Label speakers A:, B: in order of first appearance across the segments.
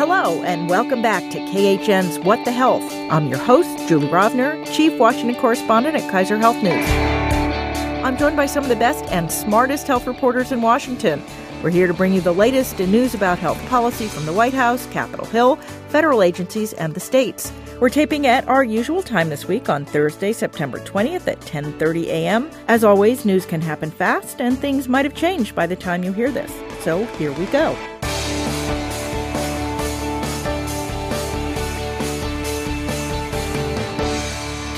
A: Hello, and welcome back to KHN's What the Health. I'm your host, Julie Rovner, Chief Washington Correspondent at Kaiser Health News. I'm joined by some of the best and smartest health reporters in Washington. We're here to bring you the latest in news about health policy from the White House, Capitol Hill, federal agencies, and the states. We're taping at our usual time this week on Thursday, September 20th at 10:30 a.m. As always, news can happen fast and things might have changed by the time you hear this. So, here we go.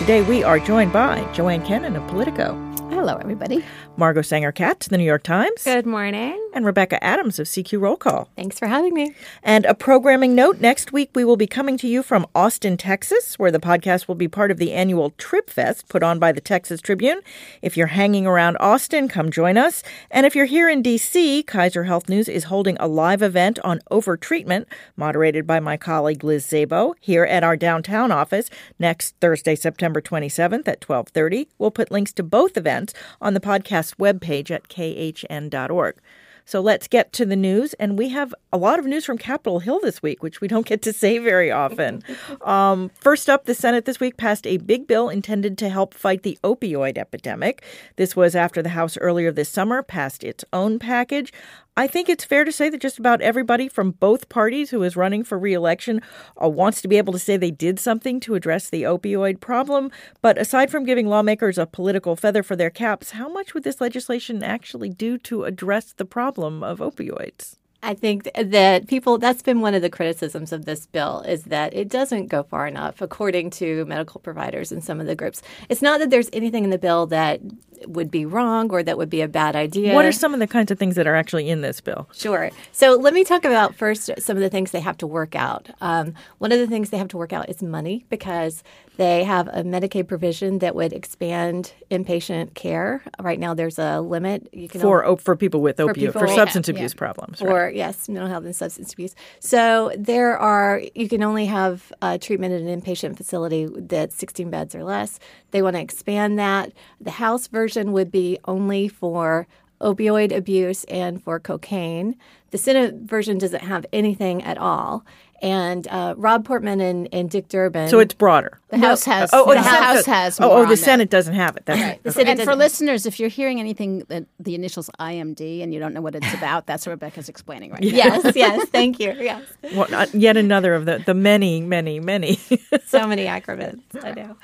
A: Today we are joined by Joanne Kenen of Politico.
B: Hello, everybody.
A: Margot Sanger Katz, The New York Times.
C: Good morning.
A: And Rebecca Adams of CQ Roll Call.
C: Thanks for having me.
A: And a programming note next week, we will be coming to you from Austin, Texas, where the podcast will be part of the annual TribFest put on by the Texas Tribune. If you're hanging around Austin, come join us. And if you're here in D.C., Kaiser Health News is holding a live event on overtreatment, moderated by my colleague Liz Szabo, here at our downtown office next Thursday, September 27th at 1230. We'll put links to both events on the podcast webpage at khn.org. So let's get to the news. And we have a lot of news from Capitol Hill this week, which we don't get to say very often. um, first up, the Senate this week passed a big bill intended to help fight the opioid epidemic. This was after the House earlier this summer passed its own package. I think it's fair to say that just about everybody from both parties who is running for reelection uh, wants to be able to say they did something to address the opioid problem. But aside from giving lawmakers a political feather for their caps, how much would this legislation actually do to address the problem of opioids?
C: I think that people, that's been one of the criticisms of this bill, is that it doesn't go far enough, according to medical providers and some of the groups. It's not that there's anything in the bill that would be wrong or that would be a bad idea.
A: What are some of the kinds of things that are actually in this bill?
C: Sure. So let me talk about first some of the things they have to work out. Um, one of the things they have to work out is money because they have a Medicaid provision that would expand inpatient care. Right now, there's a limit
A: you can for only, for people with opioid for, substance yeah, abuse
C: yeah.
A: problems.
C: Right. Yes, mental health and substance abuse. So there are you can only have uh, treatment in an inpatient facility that's 16 beds or less. They want to expand that. The House version would be only for opioid abuse and for cocaine. The Senate version doesn't have anything at all. And uh, Rob Portman and, and, Dick Durbin.
A: So it's broader.
B: The House has. Oh, oh the, House, has.
A: oh, oh the Senate doesn't have it. That's right.
B: Okay. And for listeners, if you're hearing anything that the initials IMD and you don't know what it's about, that's what Rebecca's explaining right
C: yeah. now. Yes, yes. Thank you. Yes.
A: Well, uh, yet another of the the many, many, many.
C: so many acronyms. I know.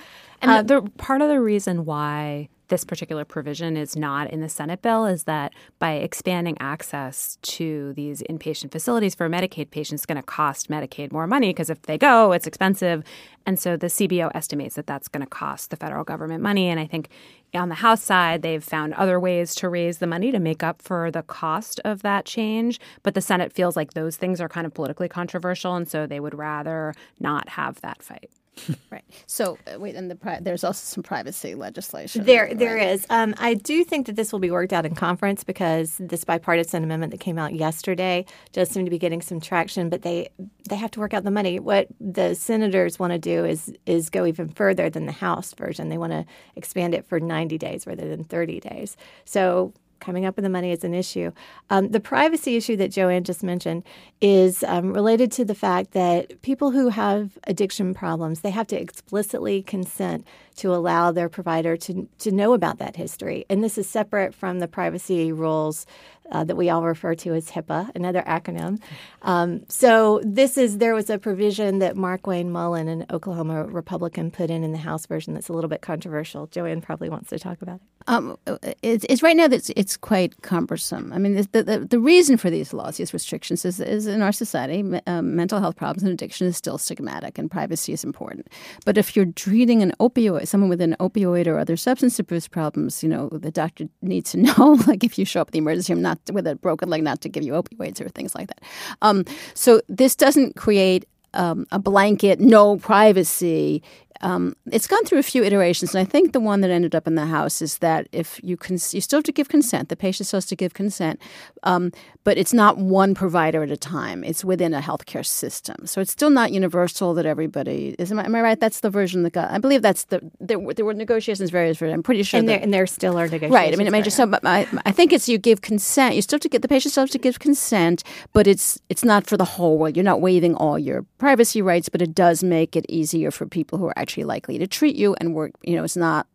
D: And um, the, part of the reason why this particular provision is not in the Senate bill is that by expanding access to these inpatient facilities for Medicaid patients, is going to cost Medicaid more money because if they go, it's expensive. And so the CBO estimates that that's going to cost the federal government money. And I think on the House side, they've found other ways to raise the money to make up for the cost of that change. But the Senate feels like those things are kind of politically controversial. And so they would rather not have that fight.
B: right. So uh, wait, and the pri- there's also some privacy legislation.
C: There, right? there is. Um, I do think that this will be worked out in conference because this bipartisan amendment that came out yesterday does seem to be getting some traction. But they they have to work out the money. What the senators want to do is is go even further than the House version. They want to expand it for 90 days rather than 30 days. So coming up with the money is an issue. Um, the privacy issue that Joanne just mentioned is um, related to the fact that people who have addiction problems they have to explicitly consent to allow their provider to to know about that history, and this is separate from the privacy rules uh, that we all refer to as HIPAA, another acronym. Um, so this is there was a provision that Markwayne Mullin, an Oklahoma Republican, put in in the House version that's a little bit controversial. Joanne probably wants to talk about it. Um,
B: it's, it's, right now that it's, quite cumbersome. I mean, the, the, the, reason for these laws, these restrictions, is, is in our society, um, mental health problems and addiction is still stigmatic, and privacy is important. But if you're treating an opioid, someone with an opioid or other substance abuse problems, you know, the doctor needs to know, like if you show up at the emergency room, not with a broken leg, not to give you opioids or things like that. Um, so this doesn't create um, a blanket, no privacy. Um, it's gone through a few iterations, and I think the one that ended up in the House is that if you can, you still have to give consent. The patient still has to give consent, um, but it's not one provider at a time. It's within a healthcare system, so it's still not universal that everybody is. Am I, am I right? That's the version that got. I believe that's the there, were- there were negotiations various. I'm pretty sure.
C: and
B: that-
C: there and there still are negotiations.
B: Right. I mean, I mean,
C: right
B: just so, I, I think it's you give consent. You still have to get the patient still have to give consent, but it's it's not for the whole world. You're not waiving all your privacy rights, but it does make it easier for people who are actually likely to treat you and work. You know, it's not.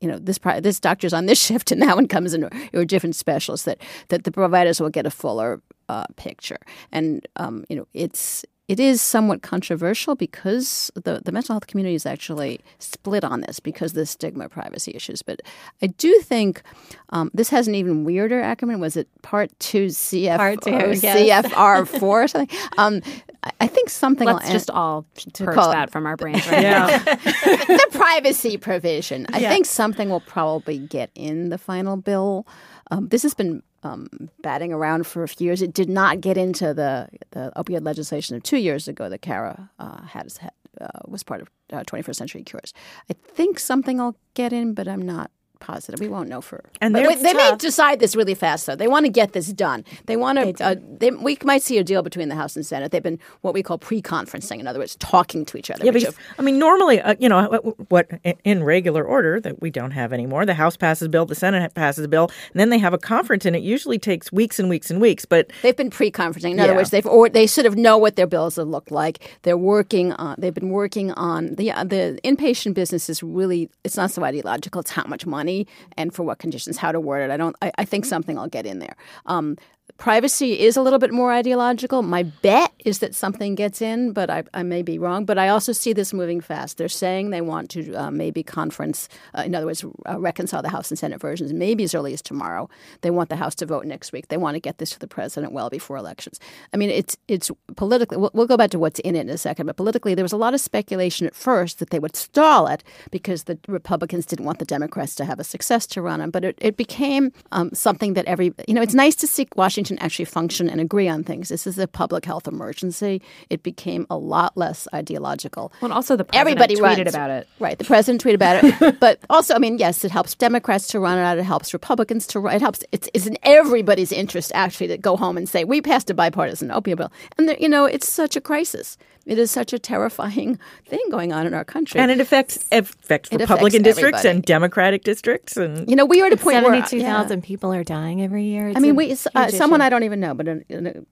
B: You know, this this doctor's on this shift, and that one comes in, or a different specialist. That that the providers will get a fuller uh, picture, and um, you know, it's it is somewhat controversial because the, the mental health community is actually split on this because of the stigma privacy issues. But I do think um, this has an even weirder acronym. Was it Part Two CF
C: Part two, yes.
B: CFR four or something? Um, I, I think something.
D: Let's
B: will-
D: just all purge that from our brains right now.
A: Yeah.
B: the privacy provision. I
A: Yeah.
B: think something will probably get in the final bill. Um, this has been um, batting around for a few years. It did not get into the, the opioid legislation of two years ago that CARA uh, had, uh, was part of uh, 21st Century Cures. I think something will get in, but I'm not positive. We won't know for.
A: And
B: but
A: they're
B: wait, they may decide this really fast, though. They want to get this done. They want to. Uh, they, we might see a deal between the House and Senate. They've been what we call pre-conferencing. In other words, talking to each other.
A: Yeah, because I mean, normally, uh, you know, what, what in regular order that we don't have anymore. The House passes a bill, the Senate passes a bill, and then they have a conference, and it usually takes weeks and weeks and weeks. But
B: They've been pre-conferencing. In other
A: Yeah.
B: words, they've or they sort of know what their bills have looked like. They're working on. They've been working on the the inpatient business is really. It's not so ideological. It's how much money and for what conditions, how to word it. I don't. I, I think something I'll get in there. Um, privacy is a little bit more ideological. My bet is that something gets in, but I, I may be wrong. But I also see this moving fast. They're saying they want to uh, maybe conference, uh, in other words, uh, reconcile the House and Senate versions maybe as early as tomorrow. They want the House to vote next week. They want to get this to the president well before elections. I mean, it's it's politically. We'll, we'll go back to what's in it in a second, but politically, there was a lot of speculation at first that they would stall it because the Republicans didn't want the Democrats to have a success to run on. But it, it became um, something that every you know, it's nice to see Washington actually function and agree on things. This is a public health emergency. It became a lot less ideological.
D: Well, and also the president
B: Everybody
D: tweeted
B: runs.
D: about it.
B: Right. The president tweeted about it. but also, I mean, yes, it helps Democrats to run it out. It helps Republicans to run. It helps. It's, it's in everybody's interest, actually, to go home and say, we passed a bipartisan opioid bill. And, there, you know, it's such a crisis. It is such a terrifying thing going on in our country.
A: and it affects affects
B: It
A: Republican
B: affects
A: districts
B: everybody.
A: and Democratic districts, and
B: you know, we are at a point where
C: Seventy-two
B: yeah.
C: people are dying every year. It's
B: I mean, we uh, someone. I don't even know, but a, a,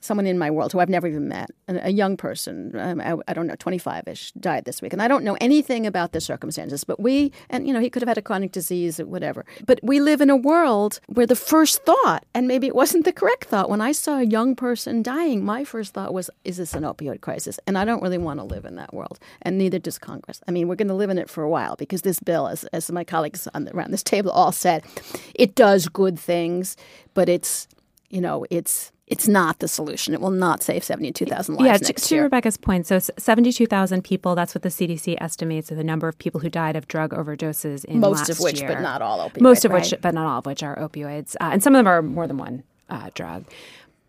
B: someone in my world who I've never even met, a, young person, um, I, I don't know, twenty five ish, died this week, and I don't know anything about the circumstances. But we, and you know, he could have had a chronic disease or whatever. But we live in a world where the first thought, and maybe it wasn't the correct thought, when I saw a young person dying, my first thought was, "Is this an opioid crisis?" And I don't really want to live in that world, and neither does Congress. I mean, we're going to live in it for a while because this bill, as, as my colleagues the, around this table all said, it does good things, but it's you know, it's it's not the solution. It will not save seventy two thousand lives
D: Yeah, to,
B: next
D: to
B: year.
D: Rebecca's point, so 72,000 people, that's what the CDC estimates are the number of people who died of drug overdoses in
B: Most
D: last
B: of which,
D: year.
B: but not all opioid.
D: Most of
B: right?
D: which, but not all of which are opioids. Uh, and some of them are more than one uh, drug.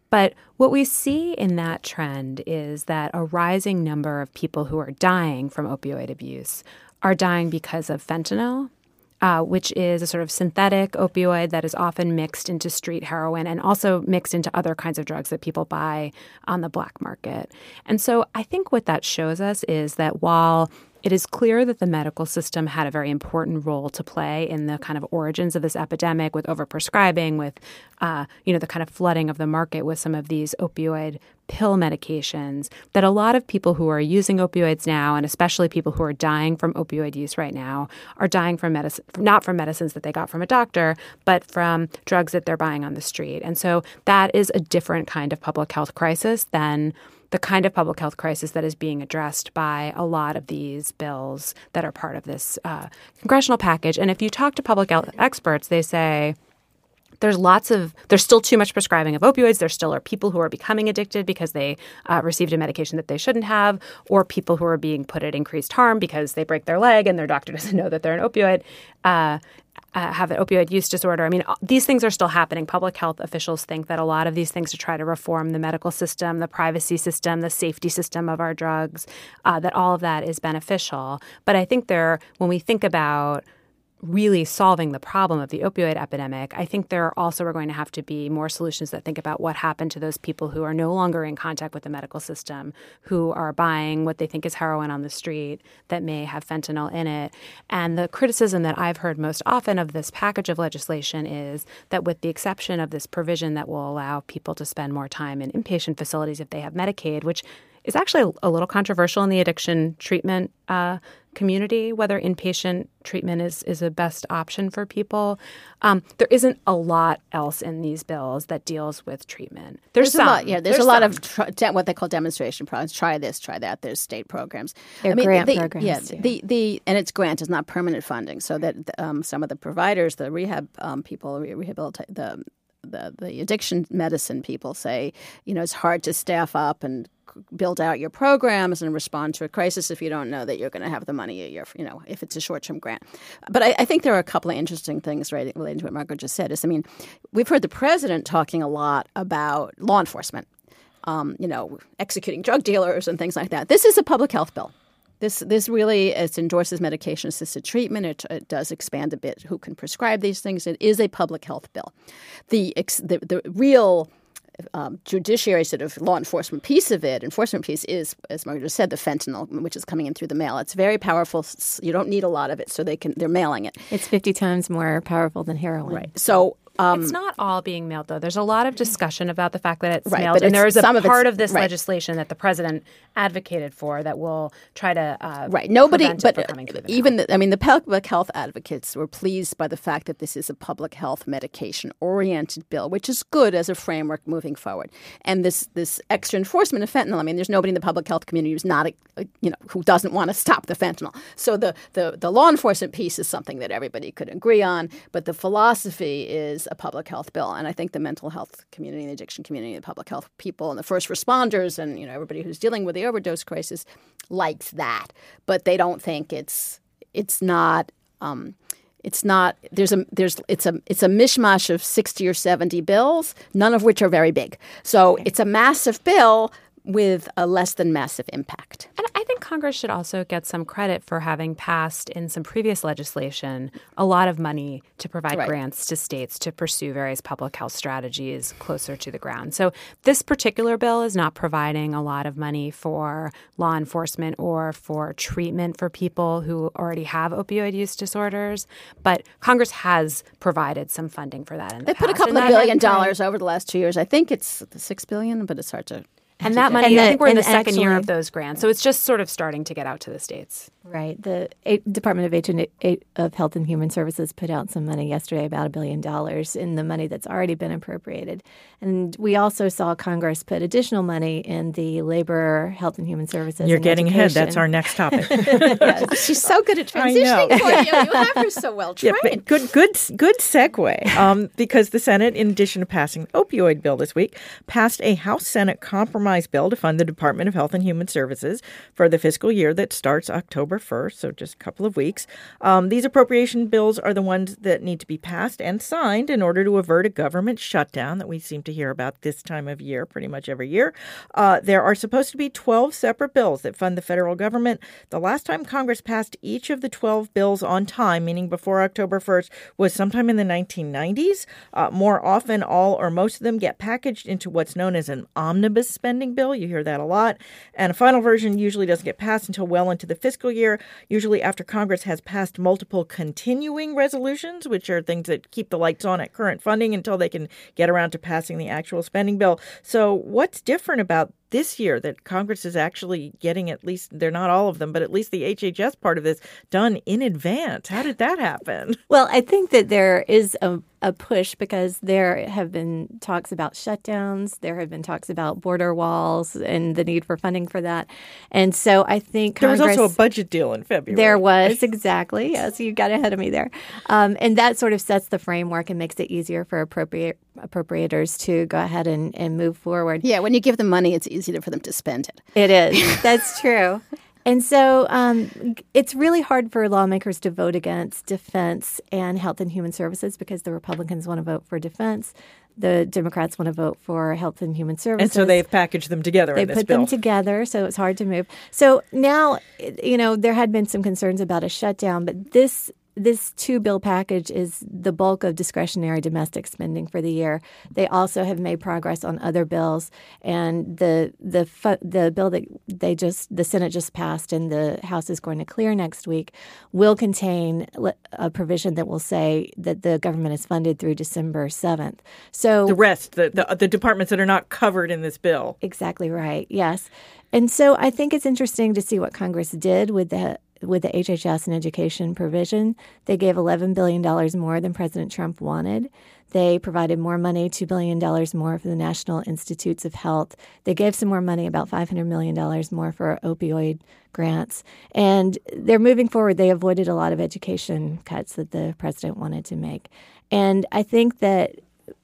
D: But what we see in that trend is that a rising number of people who are dying from opioid abuse are dying because of fentanyl, uh, which is a sort of synthetic opioid that is often mixed into street heroin and also mixed into other kinds of drugs that people buy on the black market. And so I think what that shows us is that while it is clear that the medical system had a very important role to play in the kind of origins of this epidemic with overprescribing, with uh, you know the kind of flooding of the market with some of these opioid pill medications. That a lot of people who are using opioids now, and especially people who are dying from opioid use right now, are dying from medicine, not from medicines that they got from a doctor, but from drugs that they're buying on the street. And so that is a different kind of public health crisis than the kind of public health crisis that is being addressed by a lot of these bills that are part of this uh, congressional package. And if you talk to public health experts, they say there's lots of there's still too much prescribing of opioids. There still are people who are becoming addicted because they uh, received a medication that they shouldn't have, or people who are being put at increased harm because they break their leg and their doctor doesn't know that they're an opioid. Uh, uh, have an opioid use disorder. I mean, these things are still happening. Public health officials think that a lot of these things to try to reform the medical system, the privacy system, the safety system of our drugs, uh, that all of that is beneficial. But I think there, when we think about really solving the problem of the opioid epidemic, I think there also are going to have to be more solutions that think about what happened to those people who are no longer in contact with the medical system, who are buying what they think is heroin on the street that may have fentanyl in it. And the criticism that I've heard most often of this package of legislation is that, with the exception of this provision that will allow people to spend more time in inpatient facilities if they have Medicaid, which is actually a little controversial in the addiction treatment uh, community, whether inpatient treatment is, is a best option for people. Um, there isn't a lot else in these bills that deals with treatment. There's,
B: There's
D: some.
B: a lot, yeah. There's,
D: There's
B: a lot
D: some.
B: of tr- de- what they call demonstration programs. Try this, try that. There's state programs.
C: They're grant
B: the,
C: programs,
B: Yeah,
C: too.
B: the the and it's grant is not permanent funding. So that um, some of the providers, the rehab um, people, rehabilitate the the the addiction medicine people say, you know, it's hard to staff up and build out your programs and respond to a crisis if you don't know that you're going to have the money a year, you know, if it's a short term grant. But I, I think there are a couple of interesting things right, related to what Margaret just said. Is I mean, we've heard the president talking a lot about law enforcement, um, you know, executing drug dealers and things like that. This is a public health bill. This this really it endorses medication assisted treatment. It, it does expand a bit who can prescribe these things. It is a public health bill. The ex, the, the real um, judiciary sort of law enforcement piece of it, enforcement piece is, as Margaret just said, the fentanyl, which is coming in through the mail. It's very powerful. You don't need a lot of it, so they can they're mailing it.
C: It's 50 times more powerful than heroin. Right.
B: So um,
D: It's not all being mailed, though. There's a lot of discussion about the fact that it's
B: Right,
D: mailed, and there
B: it's-
D: is a
B: some of
D: part of this
B: right.
D: legislation that the president advocated for that will try to uh,
B: Right. Nobody, but
D: from coming through the
B: even the, I mean, the public health advocates were pleased by the fact that this is a public health medication oriented bill, which is good as a framework moving forward. And this this extra enforcement of fentanyl. I mean, there's nobody in the public health community who's not, a, a- you know, who doesn't want to stop the fentanyl. So the, the the law enforcement piece is something that everybody could agree on, but the philosophy is a public health bill. And I think the mental health community, the addiction community, the public health people, and the first responders, and you know, everybody who's dealing with the overdose crisis likes that, but they don't think it's it's not. Um, it's not there's a there's it's a it's a mishmash of 60 or 70 bills none of which are very big so it's a massive bill with a less than massive impact
D: And Congress should also get some credit for having passed in some previous legislation a lot of money to provide
B: Right.
D: grants to states to pursue various public health strategies closer to the ground. So this particular bill is not providing a lot of money for law enforcement or for treatment for people who already have opioid use disorders, but Congress has provided some funding for that in the
B: they put a couple
D: and
B: of billion dollars over the last two years i think it's six billion but it's hard to
D: And that money,
C: And
D: I think we're in the
C: and
D: second year of those grants. So it's just sort of starting to get out to the states.
C: Right. The A- Department of, H- A- of Health and Human Services put out some money yesterday, about a billion dollars, in the money that's already been appropriated. And we also saw Congress put additional money in the Labor, Health and Human Services.
A: You're
C: and
A: getting ahead. That's our next topic.
B: she's so good at transitioning for you you have her so well
A: Yeah,
B: trained
A: but good, good, good segue. Um, because the Senate, in addition to passing the opioid bill this week, passed a House Senate compromise bill to fund the Department of Health and Human Services for the fiscal year that starts October 1st, so just a couple of weeks. Um, these appropriation bills are the ones that need to be passed and signed in order to avert a government shutdown that we seem to hear about this time of year, pretty much every year. Uh, there are supposed to be 12 separate bills that fund the federal government. The last time Congress passed each of the 12 bills on time, meaning before October 1st, was sometime in the 1990s. Uh, more often, all or most of them get packaged into what's known as an omnibus spending bill. You hear that a lot. And a final version usually doesn't get passed until well into the fiscal year, usually after Congress has passed multiple continuing resolutions, which are things that keep the lights on at current funding until they can get around to passing the actual spending bill. So, what's different about this year that Congress is actually getting at least they're not all of them, but at least the HHS part of this done in advance. How did that happen?
C: Well, I think that there is a a push because there have been talks about shutdowns. There have been talks about border walls and the need for funding for that. And so I think
A: Congress,
C: there
A: was also a budget deal in February.
C: There was exactly. Yes, you got ahead of me there. Um, and that sort of sets the framework and makes it easier for appropriate appropriators to go ahead and, and move forward.
B: Yeah, when you give them money, it's easier for them to spend it.
C: It is. That's true. And so um, it's really hard for lawmakers to vote against defense and health and human services because the Republicans want to vote for defense. The Democrats want to vote for health and human services.
A: And so they've packaged them together
C: they put
A: bill.
C: them together, so it's hard to move. So now, you know, there had been some concerns about a shutdown, but this this two bill package is the bulk of discretionary domestic spending for the year. They also have made progress on other bills, and the the the bill that they just the Senate just passed and the House is going to clear next week will contain a provision that will say that the government is funded through December seventh. So
A: the rest, the, the the departments that are not covered in this bill,
C: exactly right. Yes. And so I think it's interesting to see what Congress did with the with the HHS and education provision, they gave $11 billion more than President Trump wanted. They provided more money, $2 billion more for the National Institutes of Health. They gave some more money, about $500 million more for opioid grants. And they're moving forward. They avoided a lot of education cuts that the president wanted to make. And I think that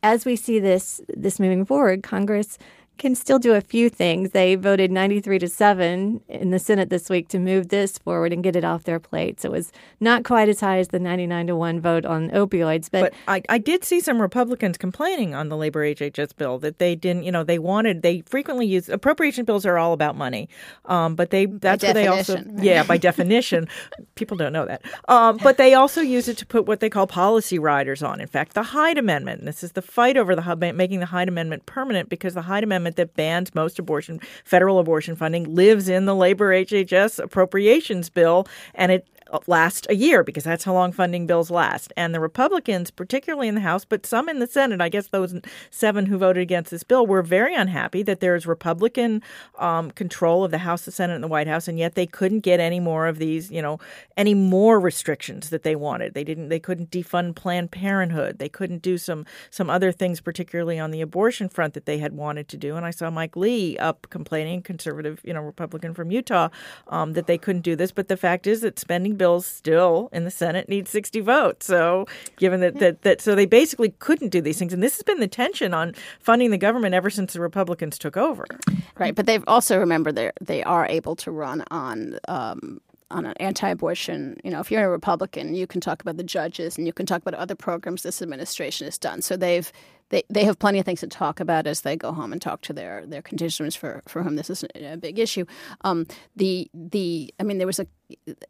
C: as we see this this moving forward, Congress can still do a few things. They voted 93 to 7 in the Senate this week to move this forward and get it off their plate. So it was not quite as high as the 99 to 1 vote on opioids. But,
A: but I, I did see some Republicans complaining on the labor HHS bill that they didn't, you know, they wanted, they frequently use appropriation bills are all about money. Um, but they, that's
B: where
A: they also,
B: right?
A: yeah, by definition, people don't know that. Um, but they also use it to put what they call policy riders on. In fact, the Hyde Amendment, this is the fight over the making the Hyde Amendment permanent because the Hyde Amendment that bans most abortion, federal abortion funding, lives in the labor HHS appropriations bill, and it last a year because that's how long funding bills last. And the Republicans, particularly in the House, but some in the Senate, I guess those seven who voted against this bill, were very unhappy that there is Republican um, control of the House, the Senate, and the White House, and yet they couldn't get any more of these, you know, any more restrictions that they wanted. They didn't. They couldn't defund Planned Parenthood. They couldn't do some some other things, particularly on the abortion front, that they had wanted to do. And I saw Mike Lee up complaining, conservative, you know, Republican from Utah, um, that they couldn't do this. But the fact is that spending bills still in the Senate need 60 votes. So, given that, that, that, so they basically couldn't do these things. And this has been the tension on funding the government ever since the Republicans took over.
B: Right. But they've also, remember, they they are able to run on um, on an anti-abortion, you know, if you're a Republican, you can talk about the judges and you can talk about other programs this administration has done. So they've they, they have plenty of things to talk about as they go home and talk to their, their constituents for, for whom this is a big issue. Um, the the I mean there was a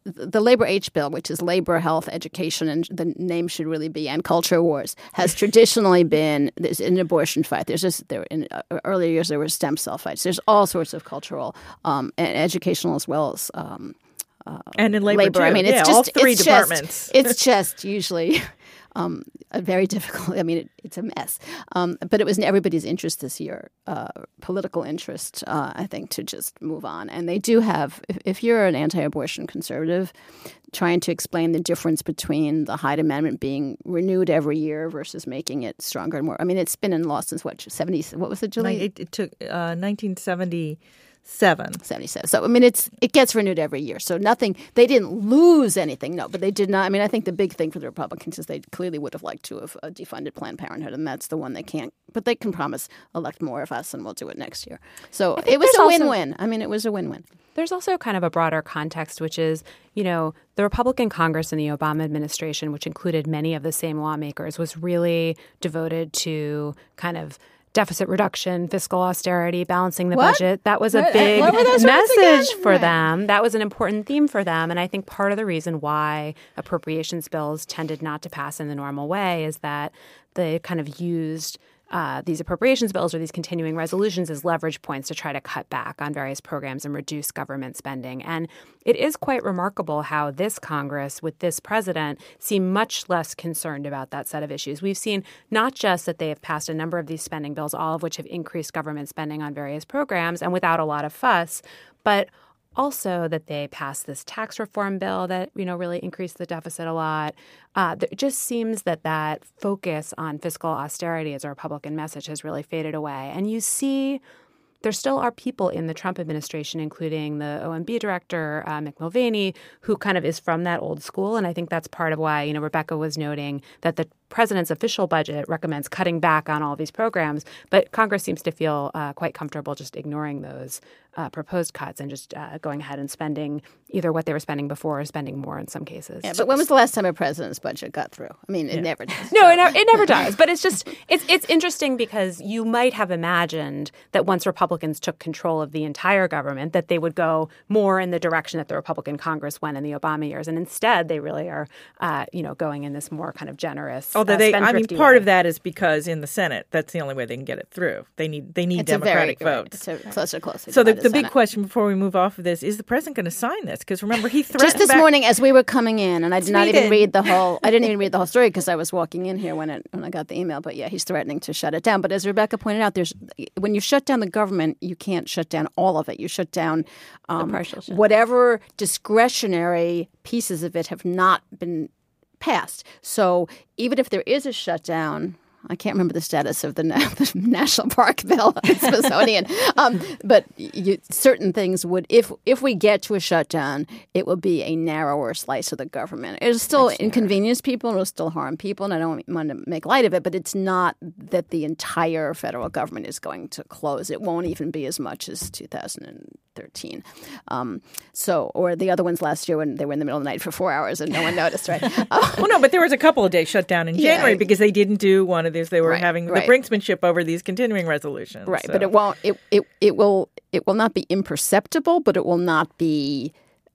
B: the labor H bill, which is labor, health, education, and the name should really be and culture wars, has traditionally been there's an abortion fight. There's just there in uh, earlier years there were stem cell fights. There's all sorts of cultural um, and educational as well as um,
A: uh, and in labor,
B: labor.
A: I
B: mean,
A: it's
B: yeah,
A: just
B: all
A: three
B: it's
A: departments.
B: Just, it's just usually um, a very difficult. I mean, it, it's a mess. Um, but it was in everybody's interest this year, uh, political interest, uh, I think, to just move on. And they do have, if, if you're an anti-abortion conservative, trying to explain the difference between the Hyde Amendment being renewed every year versus making it stronger and more. I mean, it's been in law since what seventy? What was it, Julie?
A: It, it took uh, nineteen seventy seven.
B: 77. So I mean, it's it gets renewed every year. So nothing. They didn't lose anything. No, but they did not. I mean, I think the big thing for the Republicans is they clearly would have liked to have uh, defunded Planned Parenthood, and that's the one they can't. But they can promise elect more of us, and we'll do it next year. So it was a win-win. I mean, it was a win-win.
D: There's also kind of a broader context, which is, you know, the Republican Congress in the Obama administration, which included many of the same lawmakers, was really devoted to kind of deficit reduction, fiscal austerity, balancing the
B: what?
D: budget. That was a
B: what?
D: big
B: message
D: for them. That was an important theme for them. And I think part of the reason why appropriations bills tended not to pass in the normal way is that they kind of used uh, these appropriations bills or these continuing resolutions as leverage points to try to cut back on various programs and reduce government spending. And it is quite remarkable how this Congress, with this president, seem much less concerned about that set of issues. We've seen not just that they have passed a number of these spending bills, all of which have increased government spending on various programs and without a lot of fuss, but also that they passed this tax reform bill that you know really increased the deficit a lot. Uh, it just seems that that focus on fiscal austerity as a Republican message has really faded away, and you see. There still are people in the Trump administration, including the OMB director, uh, Mick Mulvaney, who kind of is from that old school. And I think that's part of why, you know, Rebecca was noting that the president's official budget recommends cutting back on all these programs, but Congress seems to feel uh, quite comfortable just ignoring those uh, proposed cuts and just uh, going ahead and spending either what they were spending before or spending more in some cases.
B: Yeah, but when was the last time a president's budget got through? I mean, it yeah. never does.
D: No, it, it never does. But it's just it's it's interesting because you might have imagined that once Republicans took control of the entire government, that they would go more in the direction that the Republican Congress went in the Obama years, and instead they really are, uh, you know, going in this more kind of generous.
A: Although
D: uh,
A: they, I mean, part
D: way.
A: of that is because in the Senate, that's the only way they can get it through. They need they need
B: it's
A: Democratic
B: very,
A: votes.
B: Right. So closer, closer.
A: So the, the big question before we move off of this is: the president going to sign this? Because remember, he threatened
B: just this
A: back-
B: morning as we were coming in, and I did not even read the whole. I didn't even read the whole story because I was walking in here when it when I got the email. But yeah, he's threatening to shut it down. But as Rebecca pointed out, there's when you shut down the government, you can't shut down all of it. You shut down um,
C: partial shut.
B: whatever discretionary pieces of it have not been passed. So even if there is a shutdown, I can't remember the status of the, the National Park bill Smithsonian, um, but you, certain things would, if if we get to a shutdown, it will be a narrower slice of the government. It'll still That's inconvenience fair. people, and it'll still harm people, and I don't want to make light of it, but it's not that the entire federal government is going to close. It won't even be as much as 2013. Um, so, or the other ones last year when they were in the middle of the night for four hours and no one noticed, right?
A: Uh, well, no, but there was a couple of days shut down in January yeah. because they didn't do one of these. They were
B: right,
A: having
B: right.
A: the brinksmanship over these continuing resolutions.
B: Right,
A: so.
B: but it won't. It, it it will it will not be imperceptible, but it will not be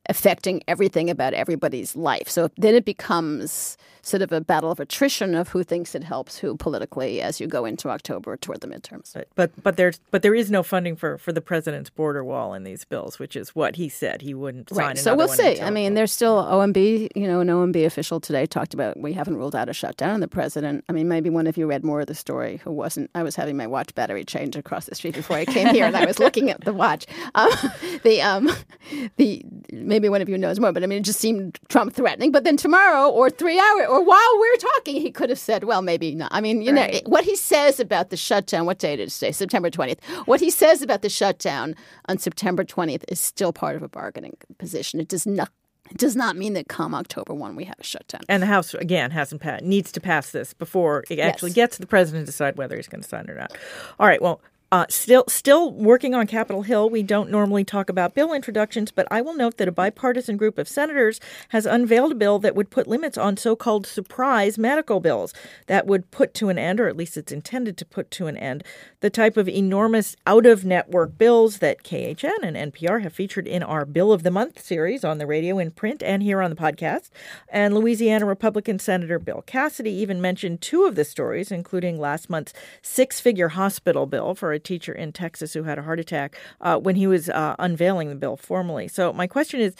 B: affecting everything about everybody's life. So then it becomes sort of a battle of attrition of who thinks it helps who politically as you go into October toward the midterms.
A: But but, but there's but there is no funding for, for the president's border wall in these bills, which is what he said he wouldn't sign.
B: Right. So we'll see.
A: I
B: mean, there's still OMB. You know, an OMB official today talked about we haven't ruled out a shutdown. And the president. I mean, maybe one of you read more of the story who wasn't. I was having my watch battery change across the street before I came here, and I was looking at the watch. Um, the um, the maybe one of you knows more, but I mean, it just seemed Trump threatening. But then tomorrow or three hours or while we're talking, he could have said, well, maybe not. I mean, you right. know, what he says about the shutdown, what date did it say? September 20th. What he says about the shutdown on September 20th is still part of a bargaining position. It does not it does not mean that come October 1 we have a shutdown.
A: And the House, again, hasn't passed, needs to pass this before it actually yes. gets the president to decide whether he's going to sign it or not. All right, well, uh, still, still working on Capitol Hill. We don't normally talk about bill introductions, but I will note that a bipartisan group of senators has unveiled a bill that would put limits on so-called surprise medical bills. That would put to an end, or at least it's intended to put to an end, the type of enormous out-of-network bills that KHN and NPR have featured in our Bill of the Month series on the radio, in print, and here on the podcast. And Louisiana Republican Senator Bill Cassidy even mentioned two of the stories, including last month's six-figure hospital bill for a teacher in Texas who had a heart attack uh, when he was uh, unveiling the bill formally. So, my question is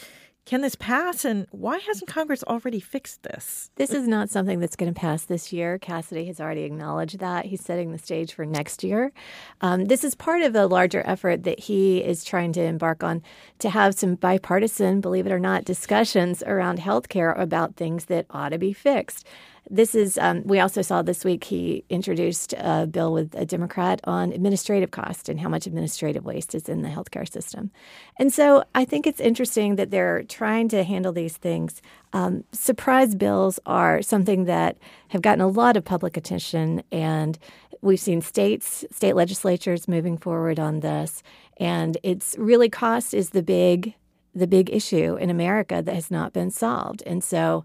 A: can this pass, and why hasn't Congress already fixed this?
C: This is not something that's going to pass this year. Cassidy has already acknowledged that. He's setting the stage for next year. Um, this is part of a larger effort that he is trying to embark on to have some bipartisan, believe it or not, discussions around health care about things that ought to be fixed. This is, um, we also saw this week he introduced a bill with a Democrat on administrative cost and how much administrative waste is in the healthcare system. And so I think it's interesting that they're trying to handle these things. Um, surprise bills are something that have gotten a lot of public attention, and we've seen states, state legislatures moving forward on this. And it's really cost is the big, the big issue in America that has not been solved. And so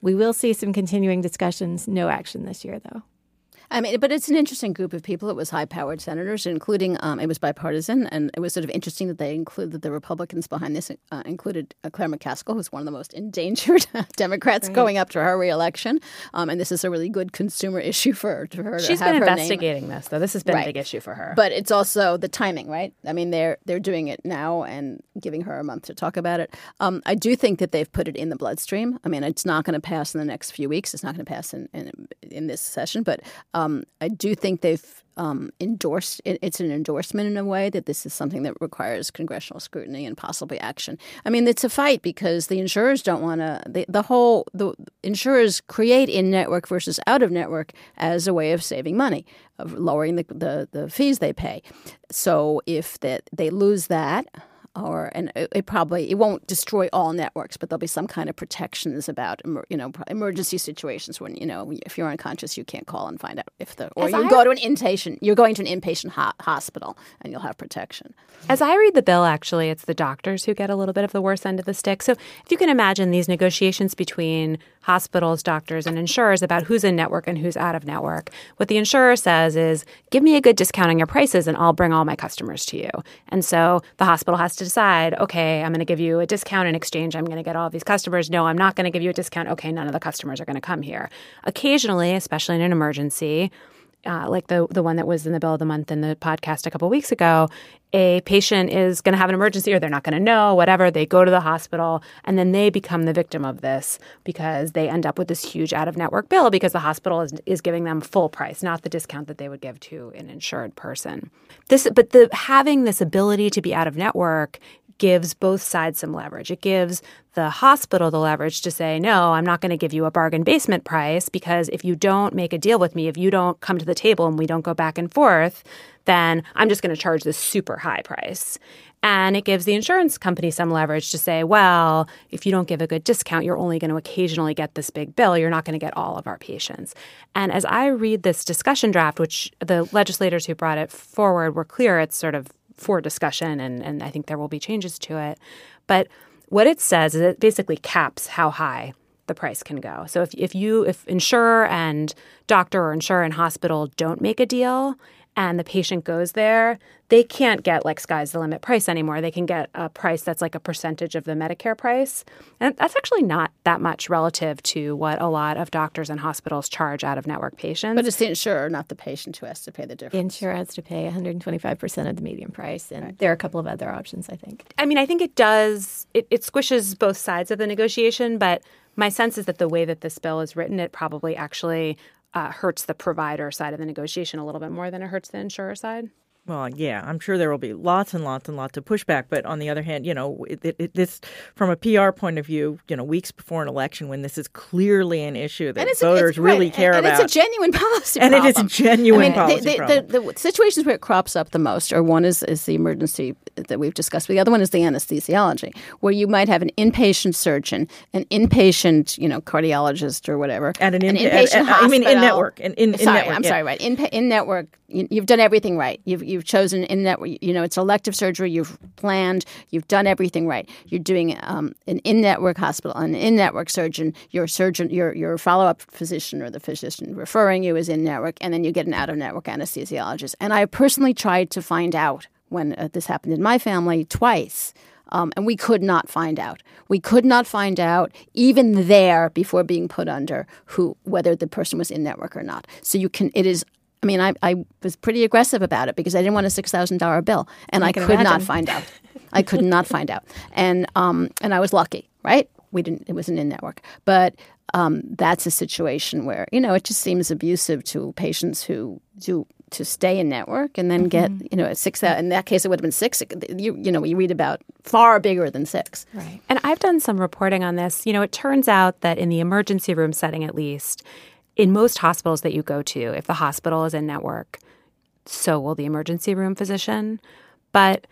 C: we will see some continuing discussions. No action this year, though.
B: I mean, but it's an interesting group of people. It was high-powered senators, including um, it was bipartisan, and it was sort of interesting that they included the Republicans behind this uh, included uh, Claire McCaskill, who's one of the most endangered Democrats right. going up to her reelection, um, and this is a really good consumer issue for, for her.
D: She's been investigating this, though. This has been right. a big issue for her.
B: But it's also the timing, right? I mean, they're they're doing it now and giving her a month to talk about it. Um, I do think that they've put it in the bloodstream. I mean, it's not going to pass in the next few weeks. It's not going to pass in, in in this session, but um, I do think they've um, endorsed it, it's an endorsement in a way that this is something that requires congressional scrutiny and possibly action. I mean, it's a fight because the insurers don't want to. The, whole the insurers create in network versus out of network as a way of saving money, of lowering the the, the fees they pay. So if that they lose that or and it, it, probably it won't destroy all networks, but there'll be some kind of protections about you know emergency situations when you know if you're unconscious you can't call and find out if the or As you I, go to an inpatient you're going to an inpatient ho- hospital and you'll have protection.
D: As I read the bill, actually, it's the doctors who get a little bit of the worst end of the stick. So if you can imagine these negotiations between hospitals, doctors, and insurers about who's in network and who's out of network, what the insurer says is, "Give me a good discount on your prices, and I'll bring all my customers to you." And so the hospital has to decide, okay, I'm going to give you a discount in exchange. I'm going to get all these customers. No, I'm not going to give you a discount. Okay, none of the customers are going to come here. Occasionally, especially in an emergency, uh, like the the one that was in the bill of the month in the podcast a couple weeks ago, a patient is going to have an emergency or they're not going to know, whatever. They go to the hospital and then they become the victim of this because they end up with this huge out of network bill because the hospital is, is giving them full price, not the discount that they would give to an insured person. This, but the having this ability to be out of network gives both sides some leverage. It gives the hospital the leverage to say, no, I'm not going to give you a bargain basement price because if you don't make a deal with me, if you don't come to the table and we don't go back and forth, then I'm just going to charge this super high price. And it gives the insurance company some leverage to say, well, if you don't give a good discount, you're only going to occasionally get this big bill. You're not going to get all of our patients. And as I read this discussion draft, which the legislators who brought it forward were clear, it's sort of for discussion, and, and I think there will be changes to it. But what it says is it basically caps how high the price can go. So if, if you if insurer and doctor or insurer and hospital don't make a deal and the patient goes there, they can't get like sky's the limit price anymore. They can get a price that's like a percentage of the Medicare price. And that's actually not that much relative to what a lot of doctors and hospitals charge out of network patients.
B: But it's the insurer, not the patient, who has to pay the difference. The
C: insurer has to pay 125% of the median price. And right. there are a couple of other options, I think.
D: I mean, I think it does, it, it squishes both sides of the negotiation, but my sense is that the way that this bill is written, it probably actually uh, hurts the provider side of the negotiation a little bit more than it hurts the insurer side.
A: Well, yeah, I'm sure there will be lots and lots and lots of pushback. But on the other hand, you know, it, it, this from a PR point of view, you know, weeks before an election when this is clearly an issue that voters really
B: right.
A: care
B: and,
A: about,
B: and it's a genuine policy,
A: and
B: problem.
A: it is a genuine I mean, policy
B: the, the,
A: problem.
B: The, the, situations where it crops up the most, are one is is the emergency that we've discussed, but the other one is the anesthesiology, where you might have an inpatient surgeon, an inpatient, you know, cardiologist or whatever,
A: and an,
B: in,
A: an inpatient.
B: hospital. I
A: mean, in network, in, in,
B: sorry,
A: network,
B: I'm
A: yeah.
B: sorry, right? In in network you, have done everything right. You've you've chosen in that you know it's elective surgery. You've planned. You've done everything right. You're doing um, an in network hospital, an in network surgeon. Your surgeon, your your follow up physician or the physician referring you is in network, and then you get an out of network anesthesiologist. And I personally tried to find out when uh, this happened in my family twice. Um, and we could not find out. We could not find out even there before being put under who whether the person was in network or not. So you can. It is I mean, I, I was pretty aggressive about it because I didn't want a six thousand dollar bill, and I, I could imagine. not find out. I could not find out, and um, and I was lucky, right? We didn't. It wasn't in network, but um, that's a situation where you know it just seems abusive to patients who do to stay in network and then get mm-hmm. you know six thousand. In that case, it would have been six. You you know we read about far bigger than six.
D: Right. And I've done some reporting on this. You know, it turns out that in the emergency room setting, at least in most hospitals that you go to, if the hospital is in network, so will the emergency room physician. But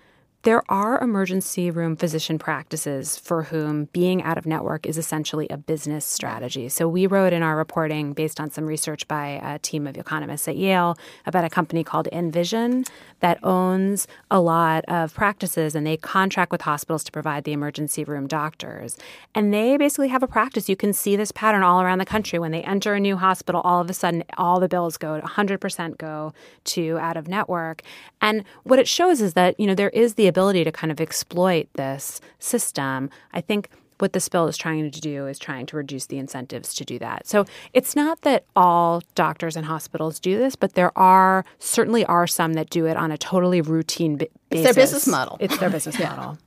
D: there are emergency room physician practices for whom being out of network is essentially a business strategy. So we wrote in our reporting, based on some research by a team of economists at Yale, about a company called Envision that owns a lot of practices and they contract with hospitals to provide the emergency room doctors. And they basically have a practice. You can see this pattern all around the country. When they enter a new hospital, all of a sudden, all the bills go 100% go to out of network. And what it shows is that, you know, there is the ability to kind of exploit this system. I think what this bill is trying to do is trying to reduce the incentives to do that. So it's not that all doctors and hospitals do this, but there are certainly are some that do it on a totally routine basis.
B: It's their business model.
D: It's their business yeah. model.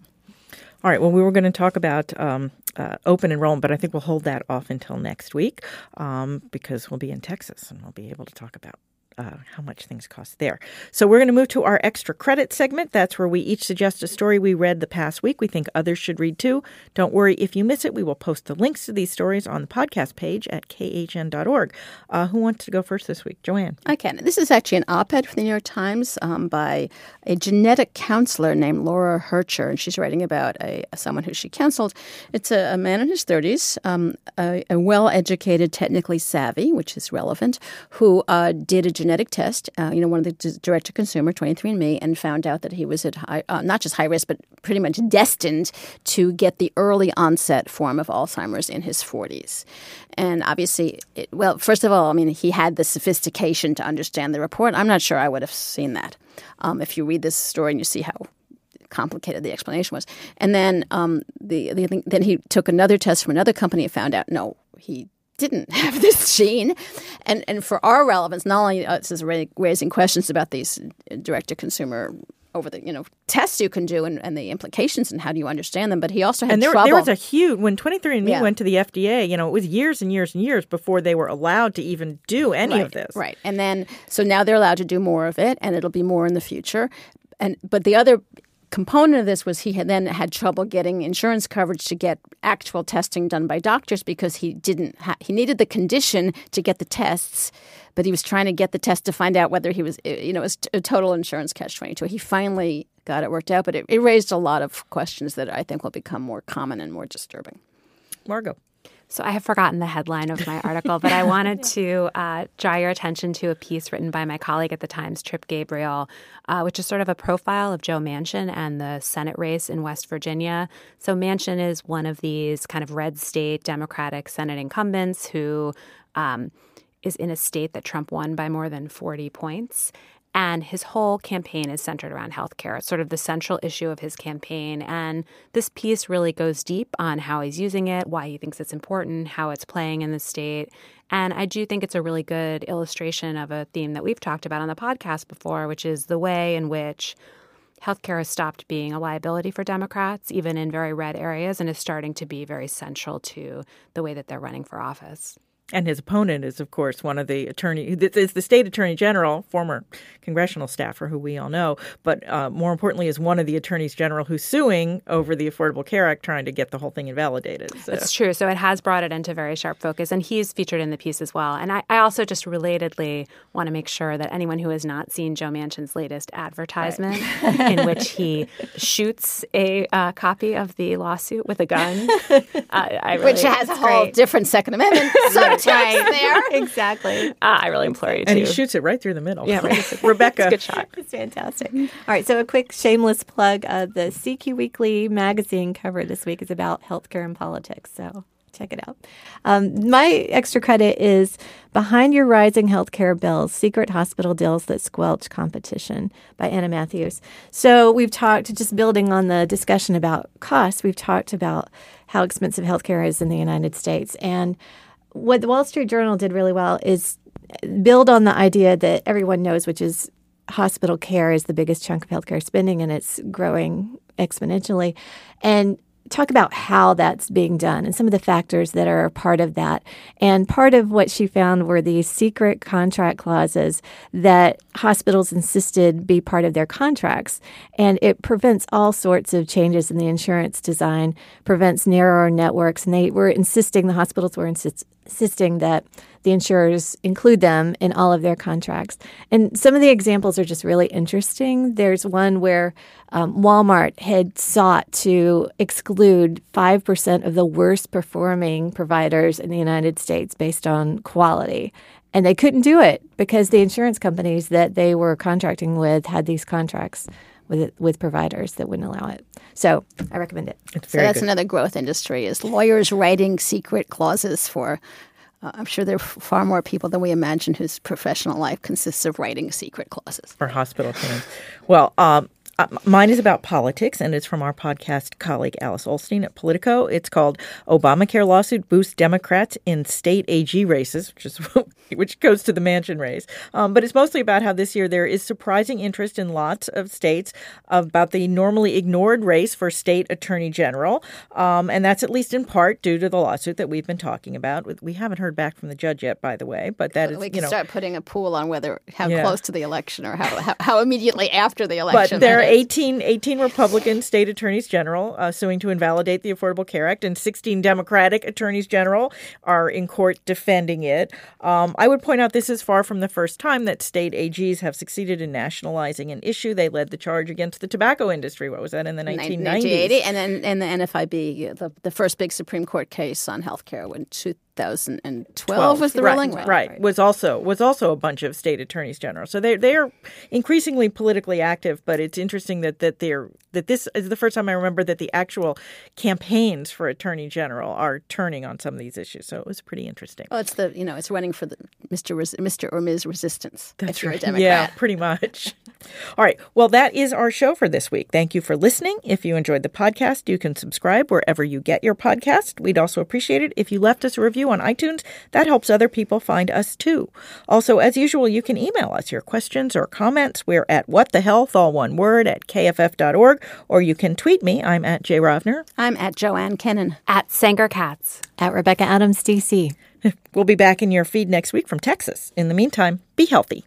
A: All right. Well, we were going to talk about um, uh, open enrollment, but I think we'll hold that off until next week um, because we'll be in Texas and we'll be able to talk about uh, how much things cost there. So we're going to move to our extra credit segment. That's where we each suggest a story we read the past week we think others should read too. Don't worry if you miss it. We will post the links to these stories on the podcast page at khn.org. Uh, who wants to go first this week? Joanne.
B: I can. This is actually an op-ed for the New York Times um, by a genetic counselor named Laura Hercher, and she's writing about a, someone who she counseled. It's a, a man in his 30s, um, a, a well-educated, technically savvy, which is relevant, who uh, did a genetic genetic test, uh, you know, one of the direct to consumer, 23andMe, and found out that he was at high, uh, not just high risk, but pretty much destined to get the early onset form of Alzheimer's in his 40s. And obviously, it, well, first of all, I mean, he had the sophistication to understand the report. I'm not sure I would have seen that. Um, if you read this story and you see how complicated the explanation was. And then um, the, the then he took another test from another company and found out no, he didn't have this gene. And and for our relevance, not only this is raising questions about these direct to consumer over the you know tests you can do and, and the implications and how do you understand them. But he also had
A: and there,
B: trouble.
A: there was a huge when 23andMe yeah. went to the FDA. You know, it was years and years and years before they were allowed to even do any
B: right,
A: of this.
B: Right, and then so now they're allowed to do more of it, and it'll be more in the future. And but the other component of this was he had then had trouble getting insurance coverage to get actual testing done by doctors because he didn't ha- he needed the condition to get the tests but he was trying to get the test to find out whether he was eh, you know it was a total insurance catch 22 he finally got it worked out but it, it raised a lot of questions that i think will become more common and more disturbing.
A: Margot
D: so I have forgotten the headline of my article, but I wanted to uh, draw your attention to a piece written by my colleague at the Times, Trip Gabriel, uh, which is sort of a profile of Joe Manchin and the Senate race in West Virginia. So Manchin is one of these kind of red state Democratic Senate incumbents who um, is in a state that Trump won by more than 40 points. And his whole campaign is centered around healthcare. It's sort of the central issue of his campaign. And this piece really goes deep on how he's using it, why he thinks it's important, how it's playing in the state. And I do think it's a really good illustration of a theme that we've talked about on the podcast before, which is the way in which healthcare has stopped being a liability for Democrats, even in very red areas, and is starting to be very central to the way that they're running for office.
A: And his opponent is, of course, one of the attorney. Is the state attorney general, former congressional staffer, who we all know, but uh, more importantly, is one of the attorneys general who's suing over the Affordable Care Act, trying to get the whole thing invalidated.
D: So. That's true. So it has brought it into very sharp focus, and he's featured in the piece as well. And I, I also just relatedly want to make sure that anyone who has not seen Joe Manchin's latest advertisement, right. in which he shoots a uh, copy of the lawsuit with a gun, uh,
B: really, which has a whole great. different Second Amendment. Right there.
D: exactly. Ah, I really implore you to.
A: And he shoots it right through the middle.
D: Yeah, right.
A: Rebecca.
D: good shot.
C: It's fantastic. All right, so a quick shameless plug. Uh, the CQ Weekly magazine cover this week is about healthcare and politics. So check it out. Um, my extra credit is Behind Your Rising Healthcare Bills Secret Hospital Deals That Squelch Competition by Anna Mathews. So, we've talked, just building on the discussion about costs, we've talked about how expensive healthcare is in the United States. And what the Wall Street Journal did really well is build on the idea that everyone knows, which is hospital care is the biggest chunk of healthcare spending and it's growing exponentially. And talk about how that's being done and some of the factors that are part of that. And part of what she found were these secret contract clauses that hospitals insisted be part of their contracts. And it prevents all sorts of changes in the insurance design, prevents narrower networks. And they were insisting, the hospitals were insist- insisting that the insurers include them in all of their contracts. And some of the examples are just really interesting. There's one where um, Walmart had sought to exclude 5% of the worst performing providers in the United States based on quality. And they couldn't do it because the insurance companies that they were contracting with had these contracts with with providers that wouldn't allow it. So I recommend it.
B: so that's good. another growth industry is lawyers writing secret clauses for uh, I'm sure there are far more people than we imagine whose professional life consists of writing secret clauses.
A: For hospital claims. Well, um, uh, mine is about politics, and it's from our podcast colleague Alice Ollstein at Politico. It's called "Obamacare Lawsuit Boosts Democrats in State AG Races," which is which goes to the Manchin race. Um, but it's mostly about how this year there is surprising interest in lots of states about the normally ignored race for state attorney general, um, and that's at least in part due to the lawsuit that we've been talking about. We haven't heard back from the judge yet, by the way, but that is
B: we
A: can
B: you
A: know,
B: start putting a pool on whether how yeah. close to the election or how, how, how immediately after the election.
A: But there 18, 18 Republican state attorneys general uh, suing to invalidate the Affordable Care Act, and 16 Democratic attorneys general are in court defending it. Um, I would point out this is far from the first time that state AGs have succeeded in nationalizing an issue. They led the charge against the tobacco industry. What was that in the 1990s? 1980,
B: and then and the NFIB, the, the first big Supreme Court case on health care when 2012 was the
A: right,
B: ruling
A: right, right, was also was also a bunch of state attorneys general. So they they are increasingly politically active but it's interesting that that they're that this is the first time i remember that the actual campaigns for attorney general are turning on some of these issues. So it was pretty interesting.
B: Oh it's the you know it's running for the mr Res- mr or ms resistance
A: that's
B: right.
A: Yeah pretty much all right well that is our show for this week thank you for listening if you enjoyed the podcast you can subscribe wherever you get your podcast we'd also appreciate it if you left us a review on iTunes. That helps other people find us too. Also, as usual, you can email us your questions or comments. We're at whatthehealth, all one word, at kff.org, or you can tweet me. I'm at Jay Rovner.
B: I'm at Joanne Kenen.
D: At Sanger Katz.
C: At Rebecca Adams, DC.
A: We'll be back in your feed next week from Texas. In the meantime, be healthy.